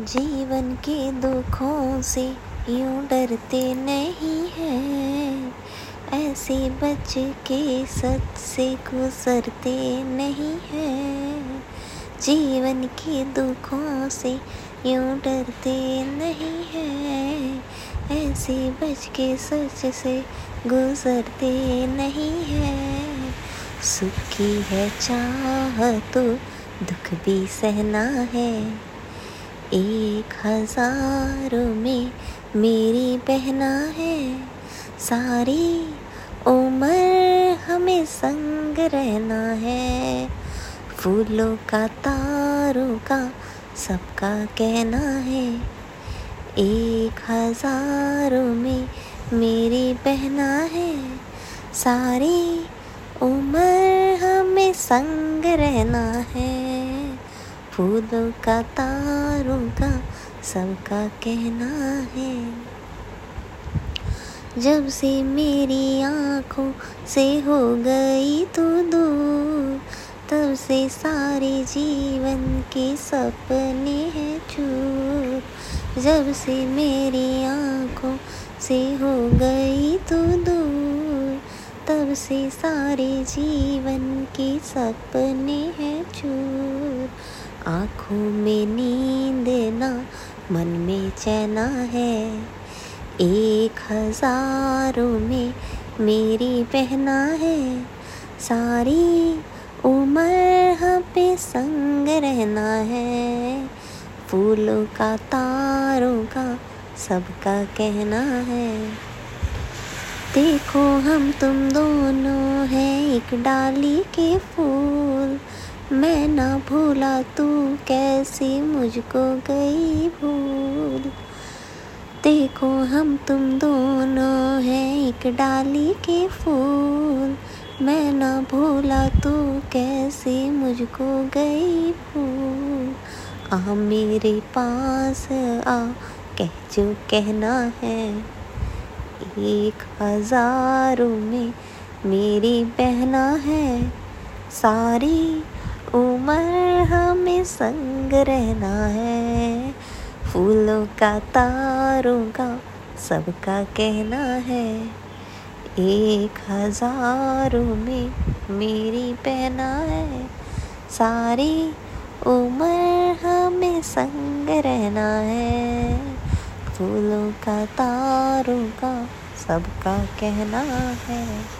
जीवन के दुखों से यूँ डरते नहीं हैं। ऐसे बच के सच से गुजरते नहीं हैं। जीवन के दुखों से यूँ डरते नहीं हैं। ऐसे बच के सच से गुजरते नहीं हैं। सुखी है चाह तो दुख भी सहना है। एक हज़ारों में मेरी बहना है। सारी उम्र हमें संग रहना है। फूलों का, तारों का सबका कहना है। एक हज़ारों में मेरी बहना है। सारी उम्र हमें संग रहना है। फूलों का तारों का सबका कहना है। जब से मेरी आँखों से हो गई तू दूर, तब से सारे जीवन के सपने हैं चूर। जब से मेरी आँखों से हो गई तू दूर, तब से सारे जीवन के सपने हैं आँखों में नींद ना, मन में चैना है। एक हज़ारों में मेरी बहना है। सारी उम्र हम पे संग रहना है। फूलों का, तारों का, सबका कहना है। देखो हम तुम दोनों हैं एक डाली के फूल। मैं ना भूला तू कैसी मुझको गई भूल। देखो हम तुम दोनों हैं एक डाली के फूल। मैं ना भूला तू कैसी मुझको गई भूल। आ मेरे पास आ, कह जो कहना है। एक हज़ारों में मेरी बहना है। सारी उम्र हमें संग रहना है। फूलों का, तारों का सबका कहना है। एक हज़ारों में मेरी पहना है। सारी उम्र हमें संग रहना है। फूलों का, तारों का सबका कहना है।